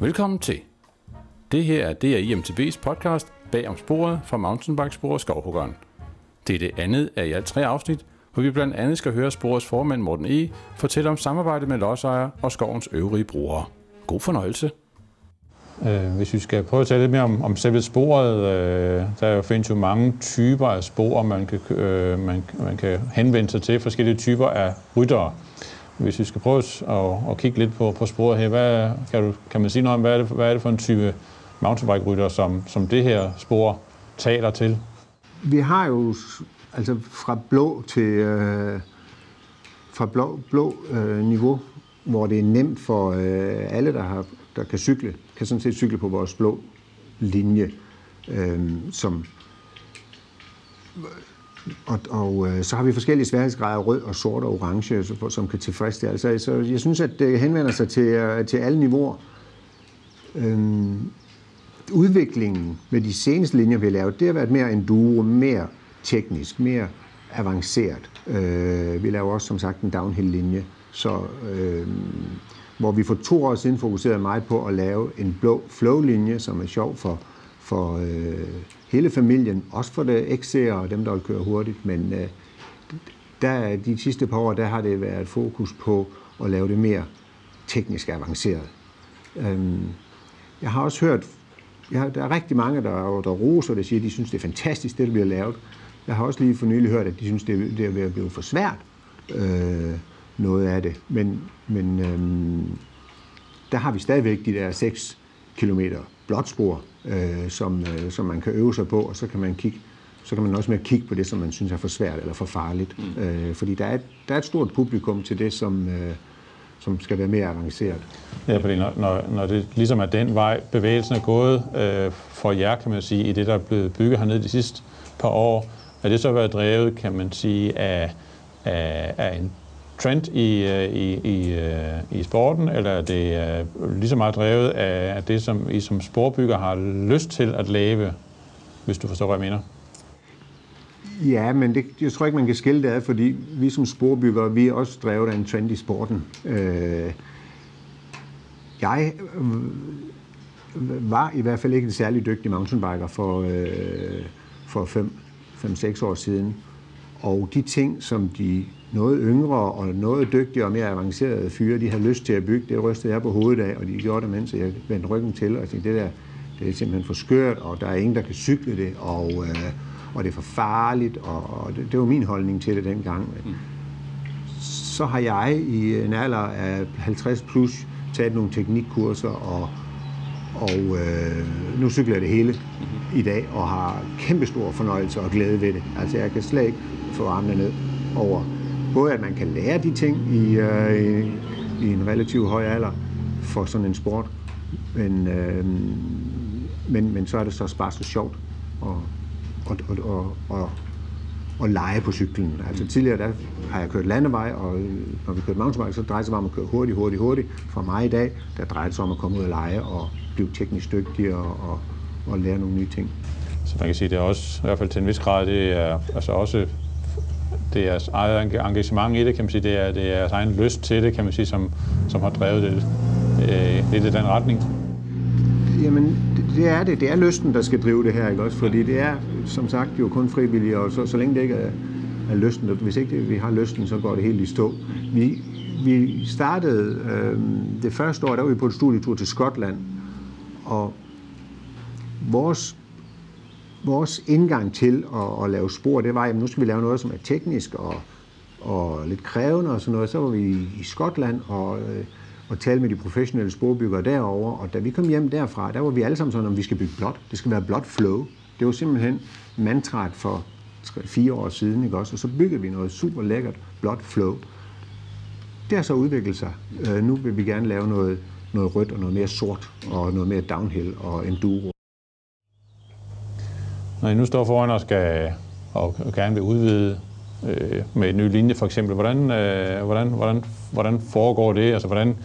Velkommen til. Det her er det er IMTB's podcast bag om sporet fra mountainbike og Skovhuggeren. Det er det andet af i alt tre afsnit, hvor vi blandt andet skal høre sporets formand Morten E. fortælle om samarbejdet med lodsejere og skovens øvrige brugere. God fornøjelse. Øh, hvis vi skal prøve at tale lidt mere om, om selve sporet, øh, der findes jo mange typer af spor, man kan, øh, man, man kan henvende sig til, forskellige typer af ryttere. Hvis vi skal prøve at, at kigge lidt på, på sporet her, hvad, kan, du, kan man sige noget om, hvad er det, hvad er det for en type mountainbike-rytter, som, som det her spor taler til? Vi har jo altså fra blå til øh, fra blå, blå øh, niveau, hvor det er nemt for øh, alle, der, har, der kan cykle, kan sådan set cykle på vores blå linje, øh, som og, og øh, så har vi forskellige sværhedsgrader, rød og sort og orange, som kan tilfredsstille. Altså, så jeg synes, at det henvender sig til, øh, til alle niveauer. Øhm, udviklingen med de seneste linjer, vi har lavet, det har været mere enduro, mere teknisk, mere avanceret. Øh, vi laver også, som sagt, en downhill-linje, så, øh, hvor vi for to år siden fokuserede meget på at lave en blå flow-linje, som er sjov for, for øh, hele familien, også for det XC'er og dem, der vil køre hurtigt, men øh, der, de sidste par år, der har det været fokus på at lave det mere teknisk avanceret. Øhm, jeg har også hørt, jeg har, der er rigtig mange, der, der roser det, siger, at de synes, det er fantastisk, det der bliver lavet. Jeg har også lige for nylig hørt, at de synes, det, det er ved at blive for svært, øh, noget af det. Men, men øhm, der har vi stadigvæk de der 6 km blåtspor, øh, som, øh, som man kan øve sig på, og så kan man kigge så kan man også med at kigge på det, som man synes er for svært eller for farligt. Mm. Øh, fordi der er, et, der er et stort publikum til det, som, øh, som skal være mere avanceret. Ja, fordi når, når, når det ligesom er den vej, bevægelsen er gået øh, for jer, kan man sige, i det, der er blevet bygget hernede de sidste par år, er det så været drevet, kan man sige, af, af, af en trend i, øh, i, i, øh, i sporten, eller er det uh, lige så meget drevet af det, som I som sporbygger har lyst til at lave, hvis du forstår, hvad jeg mener? Ja, men det, jeg tror ikke, man kan skille det ad, fordi vi som sporbyggere, vi er også drevet af en trend i sporten. Øh, jeg var i hvert fald ikke en særlig dygtig mountainbiker for, øh, for 5-6 år siden. Og de ting, som de noget yngre og noget dygtigere og mere avancerede fyre, de har lyst til at bygge, det rystede jeg på hovedet af, og de gjorde det, mens jeg vendte ryggen til, og tænkte, det der, det er simpelthen for skørt, og der er ingen, der kan cykle det, og, øh, og det er for farligt, og, og det, det var min holdning til det dengang. Mm. Så har jeg i en alder af 50 plus taget nogle teknikkurser, og, og øh, nu cykler jeg det hele mm-hmm. i dag, og har kæmpe stor fornøjelse og glæde ved det. Altså jeg kan slet ikke få armene ned over både at man kan lære de ting i, øh, i en relativt høj alder for sådan en sport, men, øh, men, men så er det så bare så sjovt at, at, at, at, at, at lege på cyklen. Altså tidligere der har jeg kørt landevej, og når vi kørte mountainbike, så drejer det sig om at køre hurtigt, hurtigt, hurtigt. For mig i dag, der drejer det sig om at komme ud og lege og blive teknisk dygtig og, og, og lære nogle nye ting. Så man kan sige, det er også, i hvert fald til en vis grad, det er altså også det er jeres eget engagement i det, kan man sige. Det er, det er jeres egen lyst til det, kan man sige, som, som har drevet det øh, lidt i den retning. Jamen, det er det. Det er lysten, der skal drive det her, ikke også? Fordi det er, som sagt, jo kun frivillige, og så, så længe det ikke er, er lysten, hvis ikke det, vi har lysten, så går det helt i stå. Vi, vi startede øh, det første år, der var vi på et studietur til Skotland, og vores vores indgang til at, at lave spor, det var, at nu skal vi lave noget, som er teknisk og, og lidt krævende og sådan noget. Så var vi i Skotland og, øh, og talte med de professionelle sporbyggere derovre, og da vi kom hjem derfra, der var vi alle sammen sådan, at vi skal bygge blot. Det skal være blot flow. Det var simpelthen mantraet for fire år siden, ikke også? Og så byggede vi noget super lækkert blot flow. Det har så udviklet sig. Øh, nu vil vi gerne lave noget, noget rødt og noget mere sort og noget mere downhill og enduro. Når I nu står foran og skal og gerne vil udvide øh, med en ny linje for eksempel, hvordan, øh, hvordan, hvordan, hvordan foregår det? Altså, hvordan,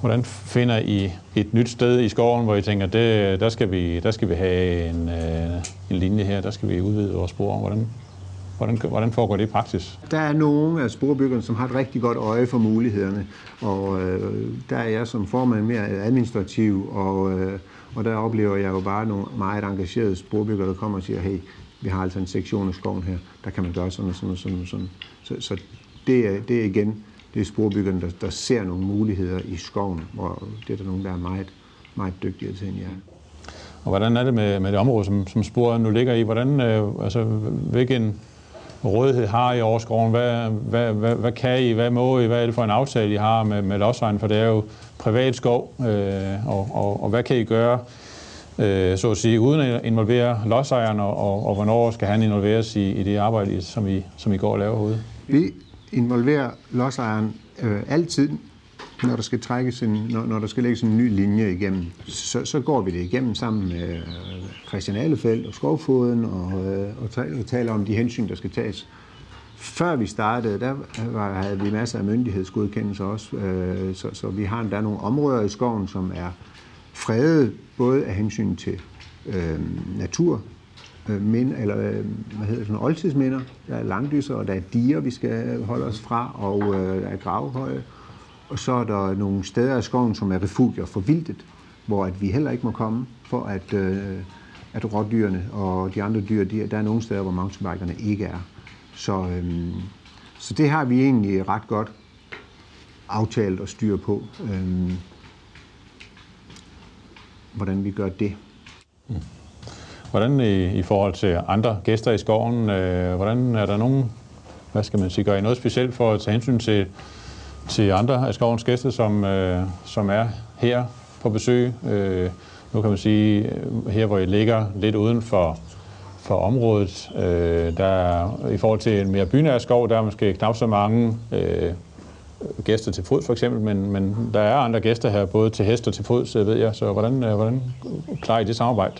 hvordan finder I et nyt sted i skoven, hvor I tænker, det, der, skal vi, der skal vi have en, øh, en linje her, der skal vi udvide vores spor? Hvordan? Hvordan, hvordan foregår det i praksis? Der er nogle af sporbyggerne, som har et rigtig godt øje for mulighederne, og øh, der er jeg som formand mere administrativ, og, øh, og der oplever jeg jo bare nogle meget engagerede sporbyggere, der kommer og siger, hey, vi har altså en sektion af skoven her, der kan man gøre sådan og sådan og sådan. Og sådan. Så, så det, er, det er igen, det er sporbyggerne, der, der ser nogle muligheder i skoven, og det er der nogen, der er meget, meget dygtigere til end jeg Og hvordan er det med, med det område, som, som sporet nu ligger i? Hvordan, øh, altså, hvilken rådighed har I over skoven? Hvad, hvad, hvad, hvad kan I? Hvad må I? Hvad er det for en aftale, I har med, med lodsejeren? For det er jo privat skov, øh, og, og, og hvad kan I gøre, øh, så at sige, uden at involvere lodsejeren, og, og, og hvornår skal han involveres i, i det arbejde, som I, som I går og laver herude? Vi involverer lodsejeren øh, altid, når der skal trækkes en, når, når der skal lægges en ny linje igennem. Så, så går vi det igennem sammen med øh, Christian Alefeldt og Skovfoden og, øh, og taler om de hensyn, der skal tages. Før vi startede, der var, havde vi masser af myndighedsgodkendelser også, øh, så, så vi har endda nogle områder i skoven, som er fredet både af hensyn til øh, natur, øh, mind, eller øh, hvad hedder det, sådan oldtidsminder. Der er langdyser, og der er diger, vi skal holde os fra, og øh, der er gravhøje. Og så er der nogle steder i skoven, som er refugier for vildtet, hvor at vi heller ikke må komme, for at, øh, at rådyrene og de andre dyr, de, der er nogle steder, hvor mountainbikerne ikke er. Så, øh, så det har vi egentlig ret godt aftalt og styr på. Øh, hvordan vi gør det. Mm. Hvordan i, i forhold til andre gæster i skoven, øh, hvordan er der nogen, hvad skal man sige, gør I noget specielt for at tage hensyn til, til andre af skovens gæster, som, øh, som er her på besøg? Øh, nu kan man sige, øh, her hvor I ligger lidt uden for, for området, øh, der er, i forhold til en mere bynær skov, der er måske knap så mange øh, gæster til fod for eksempel, men, men der er andre gæster her, både til hest og til fod, så øh, ved jeg. Så hvordan, øh, hvordan klarer I det samarbejde?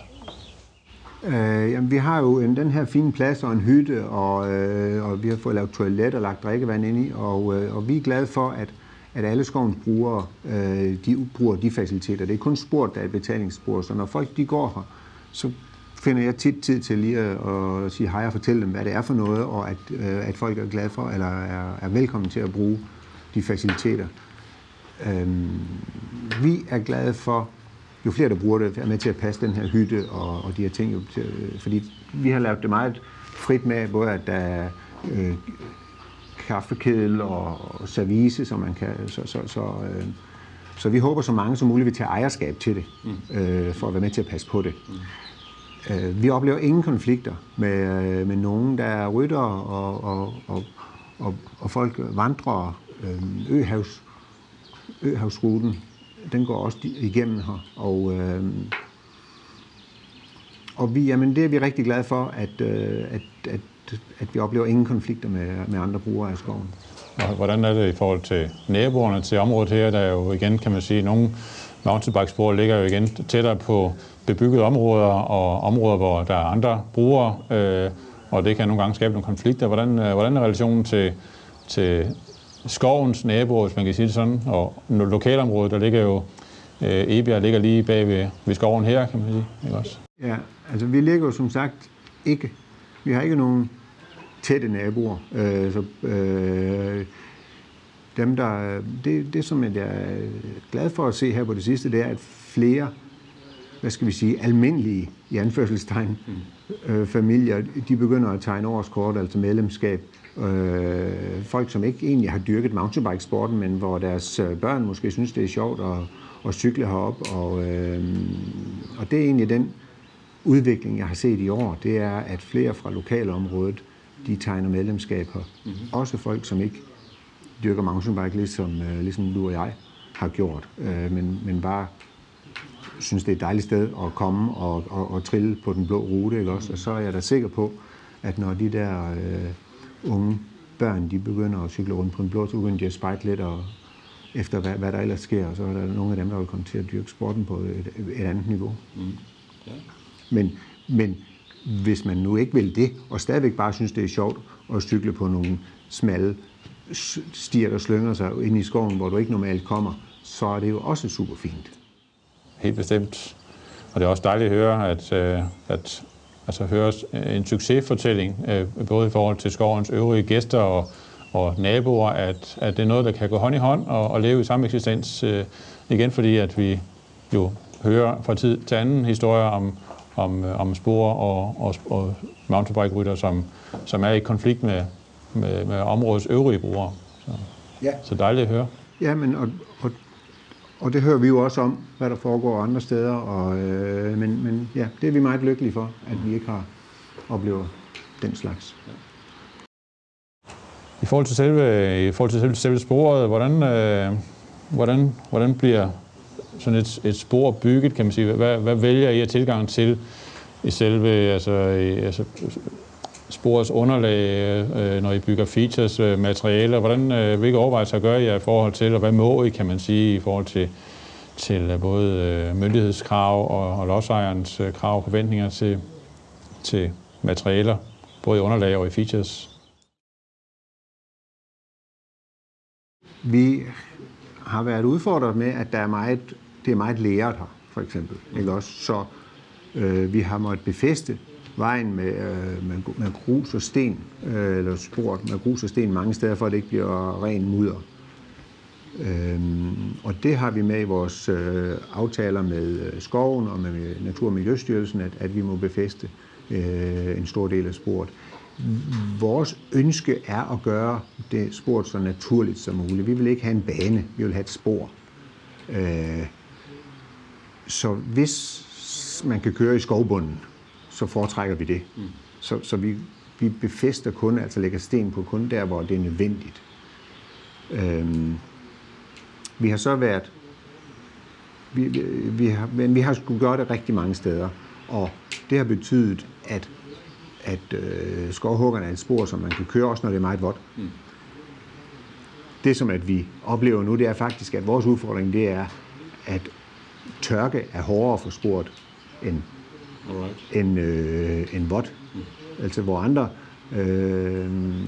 Øh, jamen, vi har jo en, den her fine plads og en hytte, og, øh, og vi har fået lavet toilet og lagt drikkevand ind i, og, øh, og vi er glade for, at, at alle skovens brugere, øh, de bruger de faciliteter. Det er kun spor, der er et betalingsspor, så når folk de går her, så finder jeg tit tid til lige at, at sige hej og fortælle dem, hvad det er for noget, og at, øh, at folk er glade for, eller er, er velkommen til at bruge de faciliteter. Øhm, vi er glade for, jo flere der bruger det, er med til at passe den her hytte og, og de her ting. Jo, til, fordi vi har lavet det meget frit med, både at der er øh, kaffekedel og, og service, som man kan, så, så, så, øh, så vi håber så mange som muligt vil tage ejerskab til det, mm. øh, for at være med til at passe på det. Mm. Øh, vi oplever ingen konflikter med, med nogen, der er rytter og, og, og, og, og folk vandrer øh, øhavs, øhavsruten, den går også igennem her, og, øh, og vi, jamen, det er vi rigtig glade for, at, øh, at, at, at vi oplever ingen konflikter med, med andre brugere af skoven. Hvordan er det i forhold til naboerne til området her? Der er jo igen, kan man sige, nogle mountainbikespor ligger jo igen tættere på bebyggede områder og områder, hvor der er andre brugere, øh, og det kan nogle gange skabe nogle konflikter. Hvordan, øh, hvordan er relationen til, til skovens naboer, hvis man kan sige det sådan, og lokalområdet, der ligger jo, øh, Ebjerg ligger lige bag ved, ved skoven her, kan man sige, ikke også? Ja, altså vi ligger jo som sagt ikke, vi har ikke nogen tætte naboer, øh, så øh, dem der, det, det som jeg er glad for at se her på det sidste, det er, at flere, hvad skal vi sige, almindelige, i anførselstegn, mm. Øh, familier, de begynder at tegne årskort, altså medlemskab, Øh, folk, som ikke egentlig har dyrket mountainbikesporten, men hvor deres øh, børn måske synes, det er sjovt at, at cykle herop. Og, øh, og det er egentlig den udvikling, jeg har set i år, det er, at flere fra lokalområdet, de tegner medlemskab her. Mm-hmm. Også folk, som ikke dyrker mountainbike, ligesom, øh, ligesom du og jeg har gjort, øh, men, men bare synes, det er et dejligt sted at komme og, og, og trille på den blå rute, ikke også? Og så er jeg da sikker på, at når de der øh, unge børn, de begynder at cykle rundt på en blå, så begynder de at spejle lidt og efter hvad, hvad der ellers sker, og så er der nogle af dem, der vil komme til at dyrke sporten på et, et andet niveau. Mm. Ja. Men, men hvis man nu ikke vil det, og stadigvæk bare synes, det er sjovt at cykle på nogle smalle stier, der slynger sig ind i skoven, hvor du ikke normalt kommer, så er det jo også super fint. Helt bestemt. Og det er også dejligt at høre, at, øh, at altså høre en succesfortælling, øh, både i forhold til skovens øvrige gæster og, og naboer, at, at det er noget, der kan gå hånd i hånd og, og leve i samme eksistens øh, igen, fordi at vi jo hører fra tid til anden historier om, om, øh, om spor og, og, og mountainbike-rytter, som, som er i konflikt med, med, med områdets øvrige brugere. Så, ja. så dejligt at høre. Ja, men og, og, og det hører vi jo også om, hvad der foregår andre steder, og, øh, men, men ja, det er vi meget lykkelige for, at vi ikke har oplevet den slags. I forhold til selve, i forhold til selve, selve sporet, hvordan, øh, hvordan, hvordan bliver sådan et, et spor bygget, kan man sige? Hvad, hvad vælger I at tilgang til i selve, altså, i, altså sporets underlag, øh, når I bygger features, øh, materialer? Hvordan, øh, hvilke overvejelser gør I i forhold til, og hvad må I, kan man sige, i forhold til, til øh, både øh, myndighedskrav og, og lodsejerens øh, krav og forventninger til, til materialer, både i underlag og i features? Vi har været udfordret med, at der er meget, det er meget læret her, for eksempel. Ikke også? Så øh, vi har måttet befeste vejen med, øh, med, med grus og sten, øh, eller sport med grus og sten mange steder, for at det ikke bliver ren mudder. Øhm, og det har vi med i vores øh, aftaler med øh, skoven og med Natur- og Miljøstyrelsen, at, at vi må befeste øh, en stor del af sporet. Vores ønske er at gøre det sport så naturligt som muligt. Vi vil ikke have en bane, vi vil have et spor. Øh, så hvis man kan køre i skovbunden, så foretrækker vi det. Mm. Så, så vi, vi befester kun, altså lægger sten på kun der, hvor det er nødvendigt. Øhm, vi har så været, vi, vi har, men vi har skulle gøre det rigtig mange steder, og det har betydet, at, at øh, skovhuggerne er et spor, som man kan køre også, når det er meget vådt. Mm. Det, som at vi oplever nu, det er faktisk, at vores udfordring, det er, at tørke er hårdere for sporet end end, øh, end vådt. Mm. Altså hvor andre, øh,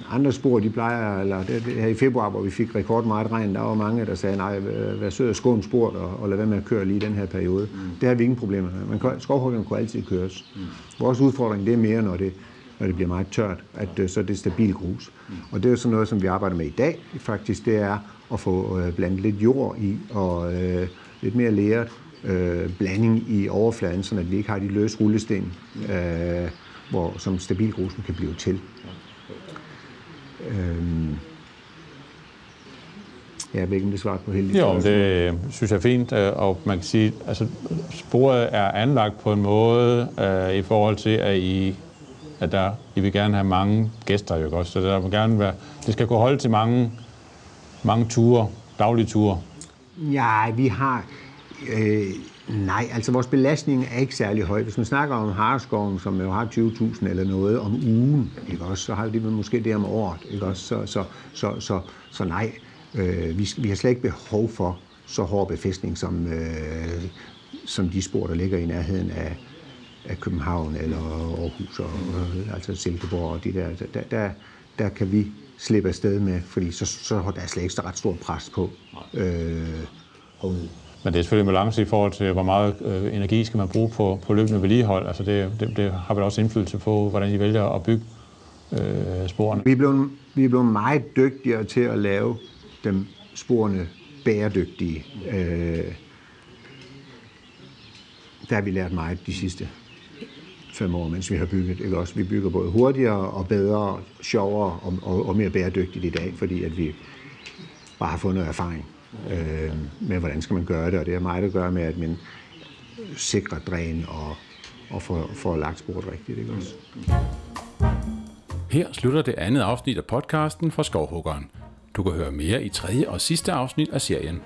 andre spor, de plejer, eller det, det, her i februar, hvor vi fik rekord meget regn, der var mange, der sagde, nej, vær sød og skåne spor, og, og lad være med at køre lige den her periode. Mm. Det har vi ingen problemer med. Men skovhuggerne kunne altid køres. Mm. Vores udfordring, det er mere, når det, når det bliver meget tørt, at øh, så er det stabil grus. Mm. Og det er sådan noget, som vi arbejder med i dag, faktisk, det er at få øh, blandet lidt jord i, og øh, lidt mere læret, øh, blanding i overfladen, så vi ikke har de løse rullesten, øh, hvor, som stabilgrusen kan blive til. Øh, jeg ved ikke, om det svarer på hele Jo, det synes jeg er fint, øh, og man kan sige, at altså, sporet er anlagt på en måde uh, i forhold til, at I, at der, I vil gerne have mange gæster, jo også, så der vil gerne være, det skal kunne holde til mange, mange ture, daglige ture. Ja, vi har, Øh, nej, altså vores belastning er ikke særlig høj. Hvis man snakker om Harskoven, som jo har 20.000 eller noget om ugen, ikke også, så har vi måske det om året. Ikke også? Så, så, så, så, så nej, øh, vi, vi har slet ikke behov for så hård befæstning, som, øh, som de spor, der ligger i nærheden af, af København eller Aarhus og øh, altså Silkeborg og de der, der, der, der kan vi slippe afsted med, fordi så, så har der slet ikke så ret stor pres på øh, men det er selvfølgelig en balance i forhold til, hvor meget øh, energi skal man bruge på, på løbende vedligehold. Altså det, det, det har vel også indflydelse på, hvordan I vælger at bygge øh, sporene. Vi er, blevet, vi er blevet meget dygtigere til at lave dem sporene bæredygtige. Øh, der har vi lært meget de sidste fem år, mens vi har bygget. Ikke også? Vi bygger både hurtigere og bedre, sjovere og, og, og mere bæredygtigt i dag, fordi at vi bare har fået noget erfaring øh, med, hvordan skal man gøre det, og det har meget at gøre med, at man sikrer dræn og, og får, får lagt sporet rigtigt. Ikke også? Her slutter det andet afsnit af podcasten fra Skovhuggeren. Du kan høre mere i tredje og sidste afsnit af serien.